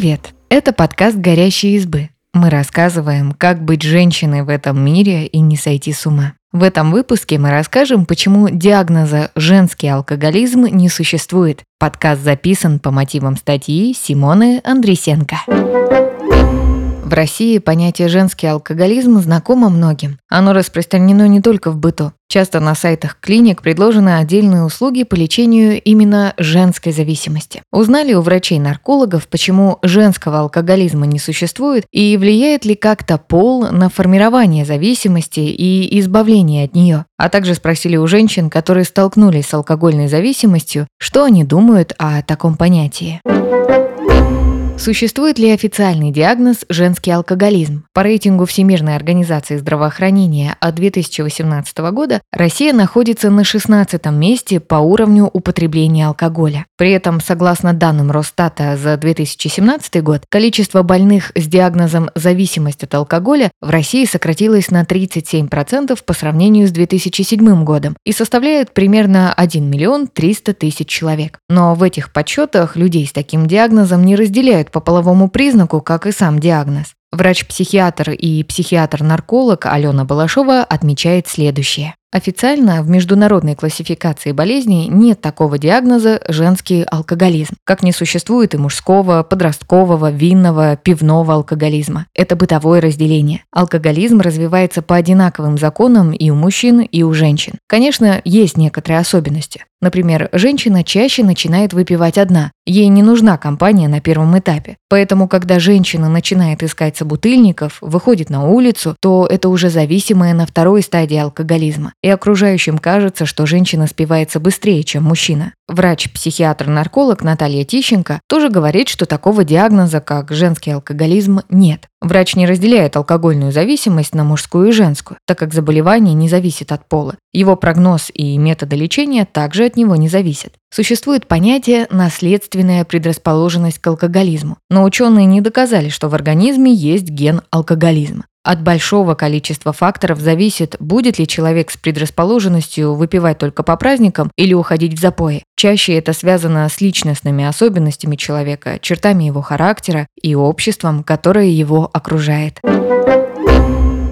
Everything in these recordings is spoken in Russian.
Привет! Это подкаст «Горящие избы». Мы рассказываем, как быть женщиной в этом мире и не сойти с ума. В этом выпуске мы расскажем, почему диагноза «женский алкоголизм» не существует. Подкаст записан по мотивам статьи Симоны Андресенко. В России понятие «женский алкоголизм» знакомо многим. Оно распространено не только в быту. Часто на сайтах клиник предложены отдельные услуги по лечению именно женской зависимости. Узнали у врачей-наркологов, почему женского алкоголизма не существует и влияет ли как-то пол на формирование зависимости и избавление от нее. А также спросили у женщин, которые столкнулись с алкогольной зависимостью, что они думают о таком понятии. Существует ли официальный диагноз «женский алкоголизм»? По рейтингу Всемирной организации здравоохранения от 2018 года Россия находится на 16 месте по уровню употребления алкоголя. При этом, согласно данным Росстата за 2017 год, количество больных с диагнозом «зависимость от алкоголя» в России сократилось на 37% по сравнению с 2007 годом и составляет примерно 1 миллион 300 тысяч человек. Но в этих подсчетах людей с таким диагнозом не разделяют по половому признаку, как и сам диагноз. Врач-психиатр и психиатр-нарколог Алена Балашова отмечает следующее. Официально в международной классификации болезней нет такого диагноза «женский алкоголизм», как не существует и мужского, подросткового, винного, пивного алкоголизма. Это бытовое разделение. Алкоголизм развивается по одинаковым законам и у мужчин, и у женщин. Конечно, есть некоторые особенности. Например, женщина чаще начинает выпивать одна. Ей не нужна компания на первом этапе. Поэтому, когда женщина начинает искать собутыльников, выходит на улицу, то это уже зависимая на второй стадии алкоголизма и окружающим кажется, что женщина спивается быстрее, чем мужчина. Врач-психиатр-нарколог Наталья Тищенко тоже говорит, что такого диагноза, как женский алкоголизм, нет. Врач не разделяет алкогольную зависимость на мужскую и женскую, так как заболевание не зависит от пола. Его прогноз и методы лечения также от него не зависят. Существует понятие «наследственная предрасположенность к алкоголизму», но ученые не доказали, что в организме есть ген алкоголизма. От большого количества факторов зависит, будет ли человек с предрасположенностью выпивать только по праздникам или уходить в запои. Чаще это связано с личностными особенностями человека, чертами его характера и обществом, которое его окружает.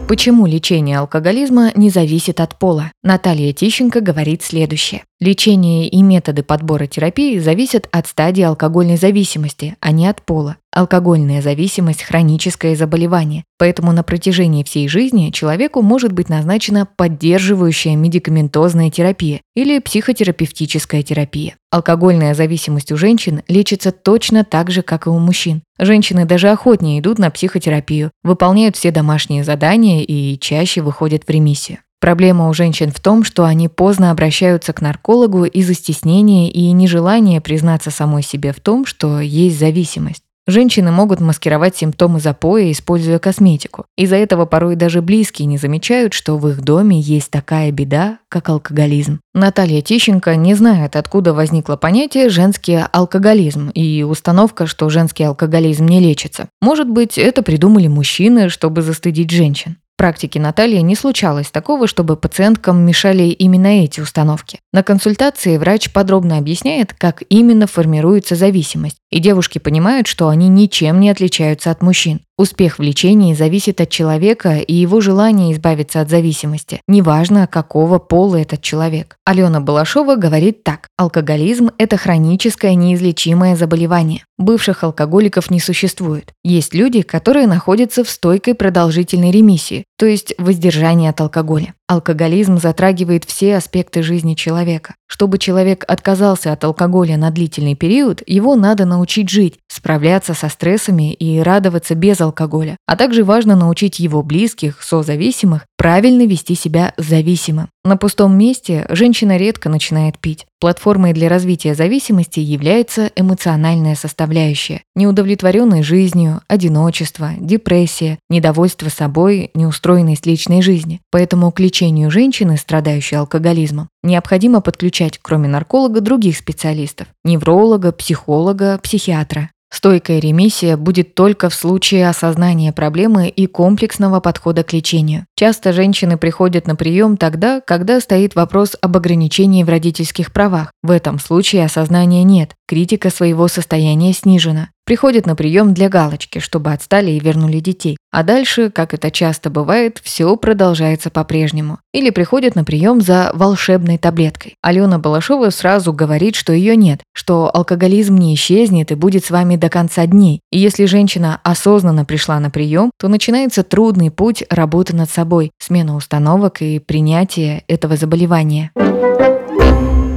Почему лечение алкоголизма не зависит от пола? Наталья Тищенко говорит следующее. Лечение и методы подбора терапии зависят от стадии алкогольной зависимости, а не от пола. Алкогольная зависимость – хроническое заболевание, поэтому на протяжении всей жизни человеку может быть назначена поддерживающая медикаментозная терапия или психотерапевтическая терапия. Алкогольная зависимость у женщин лечится точно так же, как и у мужчин. Женщины даже охотнее идут на психотерапию, выполняют все домашние задания и чаще выходят в ремиссию. Проблема у женщин в том, что они поздно обращаются к наркологу из-за стеснения и нежелания признаться самой себе в том, что есть зависимость. Женщины могут маскировать симптомы запоя, используя косметику. Из-за этого порой даже близкие не замечают, что в их доме есть такая беда, как алкоголизм. Наталья Тищенко не знает, откуда возникло понятие «женский алкоголизм» и установка, что женский алкоголизм не лечится. Может быть, это придумали мужчины, чтобы застыдить женщин практике Натальи не случалось такого, чтобы пациенткам мешали именно эти установки. На консультации врач подробно объясняет, как именно формируется зависимость, и девушки понимают, что они ничем не отличаются от мужчин. Успех в лечении зависит от человека и его желания избавиться от зависимости, неважно, какого пола этот человек. Алена Балашова говорит так. Алкоголизм – это хроническое неизлечимое заболевание. Бывших алкоголиков не существует. Есть люди, которые находятся в стойкой продолжительной ремиссии, то есть воздержании от алкоголя. Алкоголизм затрагивает все аспекты жизни человека. Чтобы человек отказался от алкоголя на длительный период, его надо научить жить, справляться со стрессами и радоваться без алкоголя. А также важно научить его близких, созависимых, правильно вести себя зависимым. На пустом месте женщина редко начинает пить. Платформой для развития зависимости является эмоциональная составляющая. Неудовлетворенность жизнью, одиночество, депрессия, недовольство собой, неустроенность личной жизни. Поэтому к лечению женщины, страдающей алкоголизмом, необходимо подключать, кроме нарколога, других специалистов – невролога, психолога, психиатра. Стойкая ремиссия будет только в случае осознания проблемы и комплексного подхода к лечению. Часто женщины приходят на прием тогда, когда стоит вопрос об ограничении в родительских правах. В этом случае осознания нет, критика своего состояния снижена. Приходят на прием для галочки, чтобы отстали и вернули детей. А дальше, как это часто бывает, все продолжается по-прежнему. Или приходят на прием за волшебной таблеткой. Алена Балашова сразу говорит, что ее нет, что алкоголизм не исчезнет и будет с вами до конца дней. И если женщина осознанно пришла на прием, то начинается трудный путь работы над собой, смена установок и принятие этого заболевания.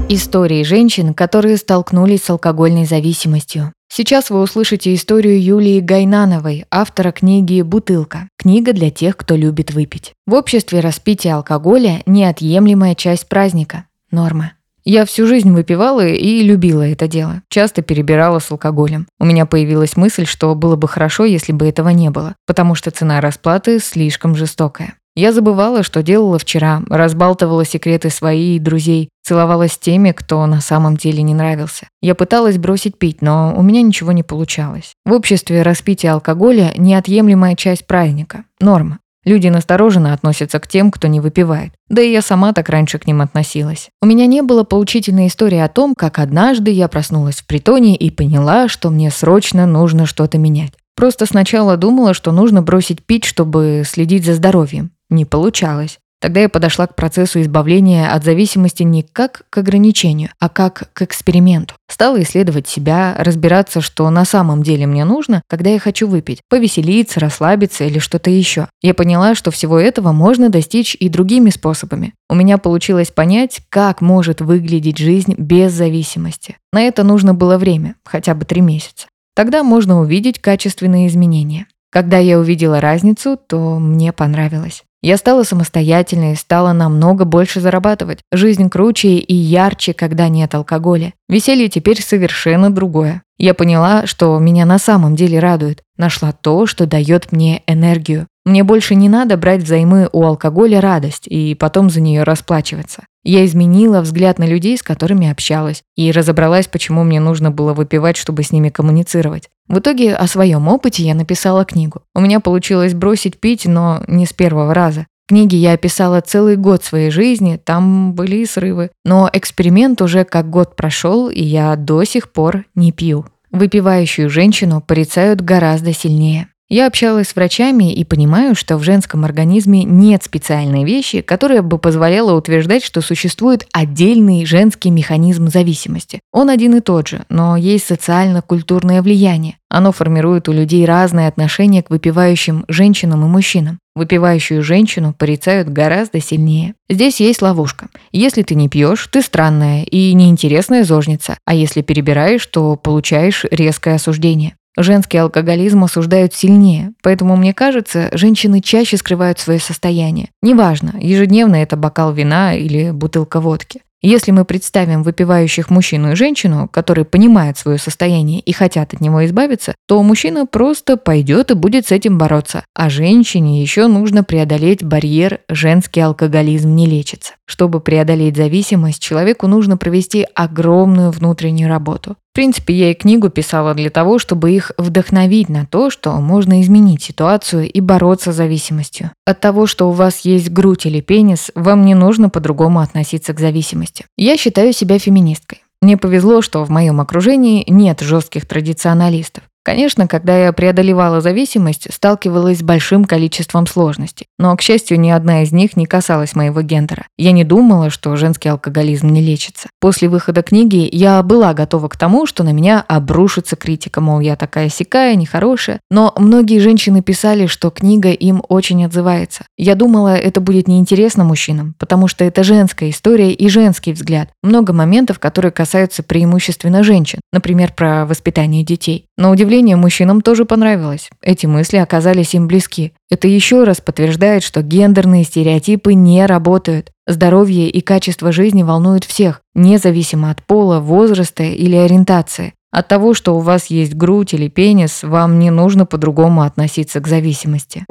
Истории женщин, которые столкнулись с алкогольной зависимостью. Сейчас вы услышите историю Юлии Гайнановой, автора книги «Бутылка». Книга для тех, кто любит выпить. В обществе распитие алкоголя – неотъемлемая часть праздника. Норма. Я всю жизнь выпивала и любила это дело. Часто перебирала с алкоголем. У меня появилась мысль, что было бы хорошо, если бы этого не было, потому что цена расплаты слишком жестокая. Я забывала, что делала вчера, разбалтывала секреты свои и друзей, целовалась с теми, кто на самом деле не нравился. Я пыталась бросить пить, но у меня ничего не получалось. В обществе распитие алкоголя – неотъемлемая часть праздника, норма. Люди настороженно относятся к тем, кто не выпивает. Да и я сама так раньше к ним относилась. У меня не было поучительной истории о том, как однажды я проснулась в притоне и поняла, что мне срочно нужно что-то менять. Просто сначала думала, что нужно бросить пить, чтобы следить за здоровьем. Не получалось. Тогда я подошла к процессу избавления от зависимости не как к ограничению, а как к эксперименту. Стала исследовать себя, разбираться, что на самом деле мне нужно, когда я хочу выпить, повеселиться, расслабиться или что-то еще. Я поняла, что всего этого можно достичь и другими способами. У меня получилось понять, как может выглядеть жизнь без зависимости. На это нужно было время, хотя бы три месяца. Тогда можно увидеть качественные изменения. Когда я увидела разницу, то мне понравилось. Я стала самостоятельной, стала намного больше зарабатывать. Жизнь круче и ярче, когда нет алкоголя. Веселье теперь совершенно другое. Я поняла, что меня на самом деле радует. Нашла то, что дает мне энергию. Мне больше не надо брать взаймы у алкоголя радость и потом за нее расплачиваться. Я изменила взгляд на людей, с которыми общалась, и разобралась, почему мне нужно было выпивать, чтобы с ними коммуницировать. В итоге о своем опыте я написала книгу. У меня получилось бросить пить, но не с первого раза. В книге я описала целый год своей жизни, там были и срывы. Но эксперимент уже как год прошел, и я до сих пор не пью. Выпивающую женщину порицают гораздо сильнее. Я общалась с врачами и понимаю, что в женском организме нет специальной вещи, которая бы позволяла утверждать, что существует отдельный женский механизм зависимости. Он один и тот же, но есть социально-культурное влияние. Оно формирует у людей разные отношения к выпивающим женщинам и мужчинам. Выпивающую женщину порицают гораздо сильнее. Здесь есть ловушка. Если ты не пьешь, ты странная и неинтересная зожница, а если перебираешь, то получаешь резкое осуждение. Женский алкоголизм осуждают сильнее, поэтому, мне кажется, женщины чаще скрывают свое состояние. Неважно, ежедневно это бокал вина или бутылка водки. Если мы представим выпивающих мужчину и женщину, которые понимают свое состояние и хотят от него избавиться, то мужчина просто пойдет и будет с этим бороться. А женщине еще нужно преодолеть барьер «женский алкоголизм не лечится». Чтобы преодолеть зависимость, человеку нужно провести огромную внутреннюю работу. В принципе, я и книгу писала для того, чтобы их вдохновить на то, что можно изменить ситуацию и бороться с зависимостью. От того, что у вас есть грудь или пенис, вам не нужно по-другому относиться к зависимости. Я считаю себя феминисткой. Мне повезло, что в моем окружении нет жестких традиционалистов. Конечно, когда я преодолевала зависимость, сталкивалась с большим количеством сложностей. Но, к счастью, ни одна из них не касалась моего гендера. Я не думала, что женский алкоголизм не лечится. После выхода книги я была готова к тому, что на меня обрушится критика, мол, я такая сякая, нехорошая. Но многие женщины писали, что книга им очень отзывается. Я думала, это будет неинтересно мужчинам, потому что это женская история и женский взгляд. Много моментов, которые касаются преимущественно женщин. Например, про воспитание детей. Но удивление удивление, мужчинам тоже понравилось. Эти мысли оказались им близки. Это еще раз подтверждает, что гендерные стереотипы не работают. Здоровье и качество жизни волнуют всех, независимо от пола, возраста или ориентации. От того, что у вас есть грудь или пенис, вам не нужно по-другому относиться к зависимости.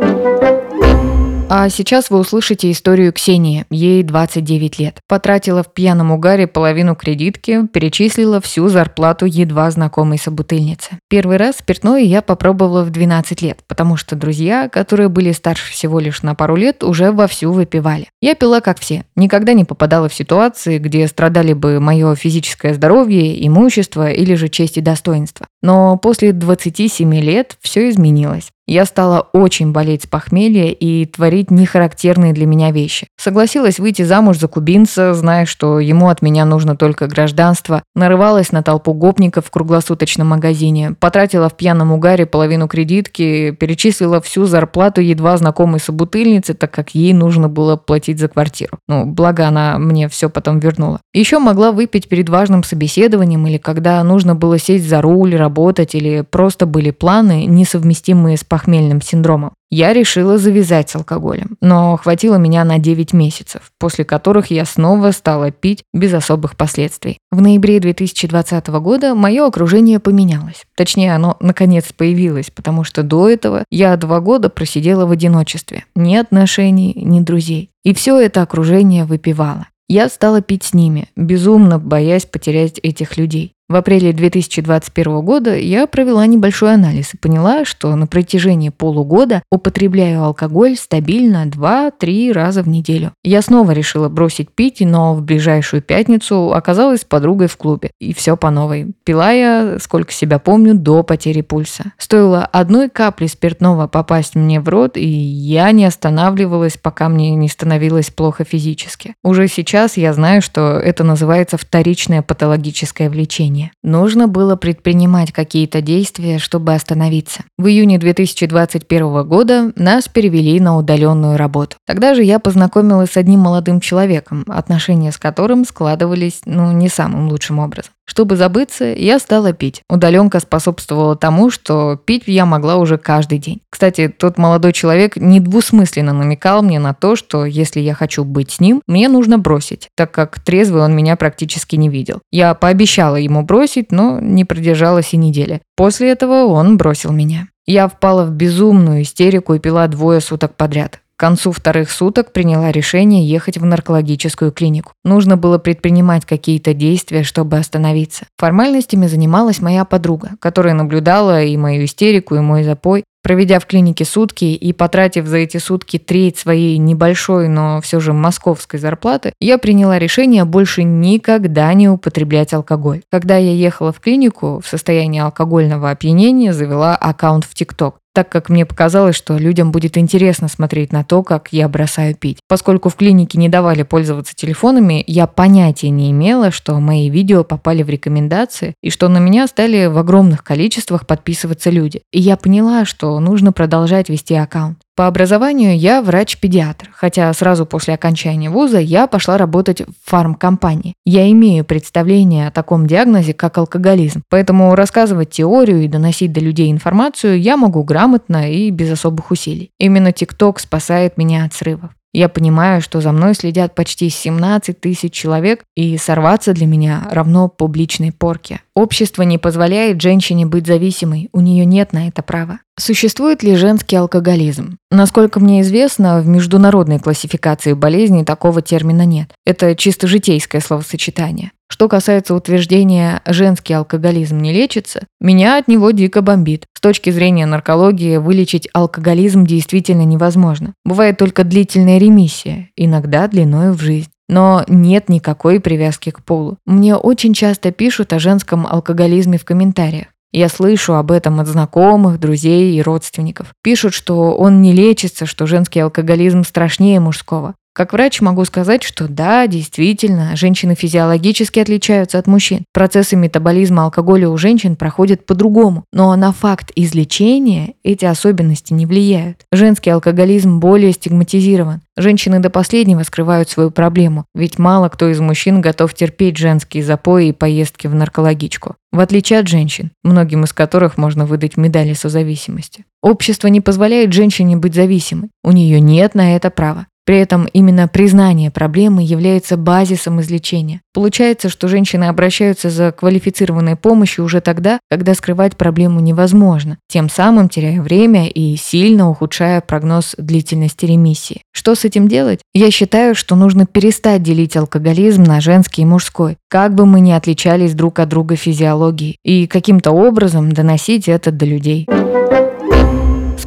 А сейчас вы услышите историю Ксении. Ей 29 лет. Потратила в пьяном угаре половину кредитки, перечислила всю зарплату едва знакомой собутыльницы. Первый раз спиртное я попробовала в 12 лет, потому что друзья, которые были старше всего лишь на пару лет, уже вовсю выпивали. Я пила как все. Никогда не попадала в ситуации, где страдали бы мое физическое здоровье, имущество или же честь и достоинство. Но после 27 лет все изменилось. Я стала очень болеть с похмелья и творить нехарактерные для меня вещи. Согласилась выйти замуж за кубинца, зная, что ему от меня нужно только гражданство. Нарывалась на толпу гопников в круглосуточном магазине. Потратила в пьяном угаре половину кредитки, перечислила всю зарплату едва знакомой собутыльнице, так как ей нужно было платить за квартиру. Ну, благо она мне все потом вернула. Еще могла выпить перед важным собеседованием или когда нужно было сесть за руль, работать или просто были планы, несовместимые с похмельным синдромом. Я решила завязать с алкоголем, но хватило меня на 9 месяцев, после которых я снова стала пить без особых последствий. В ноябре 2020 года мое окружение поменялось. Точнее, оно наконец появилось, потому что до этого я два года просидела в одиночестве. Ни отношений, ни друзей. И все это окружение выпивало. Я стала пить с ними, безумно боясь потерять этих людей. В апреле 2021 года я провела небольшой анализ и поняла, что на протяжении полугода употребляю алкоголь стабильно 2-3 раза в неделю. Я снова решила бросить пить, но в ближайшую пятницу оказалась с подругой в клубе. И все по новой. Пила я, сколько себя помню, до потери пульса. Стоило одной капли спиртного попасть мне в рот, и я не останавливалась, пока мне не становилось плохо физически. Уже сейчас я знаю, что это называется вторичное патологическое влечение состояние. Нужно было предпринимать какие-то действия, чтобы остановиться. В июне 2021 года нас перевели на удаленную работу. Тогда же я познакомилась с одним молодым человеком, отношения с которым складывались, ну, не самым лучшим образом. Чтобы забыться, я стала пить. Удаленка способствовала тому, что пить я могла уже каждый день. Кстати, тот молодой человек недвусмысленно намекал мне на то, что если я хочу быть с ним, мне нужно бросить, так как трезвый он меня практически не видел. Я пообещала ему бросить, но не продержалась и недели. После этого он бросил меня. Я впала в безумную истерику и пила двое суток подряд. К концу вторых суток приняла решение ехать в наркологическую клинику. Нужно было предпринимать какие-то действия, чтобы остановиться. Формальностями занималась моя подруга, которая наблюдала и мою истерику, и мой запой. Проведя в клинике сутки и потратив за эти сутки треть своей небольшой, но все же московской зарплаты, я приняла решение больше никогда не употреблять алкоголь. Когда я ехала в клинику в состоянии алкогольного опьянения, завела аккаунт в ТикТок так как мне показалось, что людям будет интересно смотреть на то, как я бросаю пить. Поскольку в клинике не давали пользоваться телефонами, я понятия не имела, что мои видео попали в рекомендации и что на меня стали в огромных количествах подписываться люди. И я поняла, что нужно продолжать вести аккаунт. По образованию я врач-педиатр, хотя сразу после окончания вуза я пошла работать в фармкомпании. Я имею представление о таком диагнозе, как алкоголизм, поэтому рассказывать теорию и доносить до людей информацию я могу грамотно и без особых усилий. Именно ТикТок спасает меня от срывов. Я понимаю, что за мной следят почти 17 тысяч человек, и сорваться для меня равно публичной порке. Общество не позволяет женщине быть зависимой, у нее нет на это права. Существует ли женский алкоголизм? Насколько мне известно, в международной классификации болезней такого термина нет. Это чисто житейское словосочетание. Что касается утверждения «женский алкоголизм не лечится», меня от него дико бомбит. С точки зрения наркологии вылечить алкоголизм действительно невозможно. Бывает только длительная ремиссия, иногда длиной в жизнь. Но нет никакой привязки к полу. Мне очень часто пишут о женском алкоголизме в комментариях. Я слышу об этом от знакомых, друзей и родственников. Пишут, что он не лечится, что женский алкоголизм страшнее мужского. Как врач могу сказать, что да, действительно, женщины физиологически отличаются от мужчин. Процессы метаболизма алкоголя у женщин проходят по-другому, но на факт излечения эти особенности не влияют. Женский алкоголизм более стигматизирован. Женщины до последнего скрывают свою проблему, ведь мало кто из мужчин готов терпеть женские запои и поездки в наркологичку. В отличие от женщин, многим из которых можно выдать медали созависимости. Общество не позволяет женщине быть зависимой. У нее нет на это права. При этом именно признание проблемы является базисом излечения. Получается, что женщины обращаются за квалифицированной помощью уже тогда, когда скрывать проблему невозможно, тем самым теряя время и сильно ухудшая прогноз длительности ремиссии. Что с этим делать? Я считаю, что нужно перестать делить алкоголизм на женский и мужской, как бы мы ни отличались друг от друга физиологией, и каким-то образом доносить это до людей.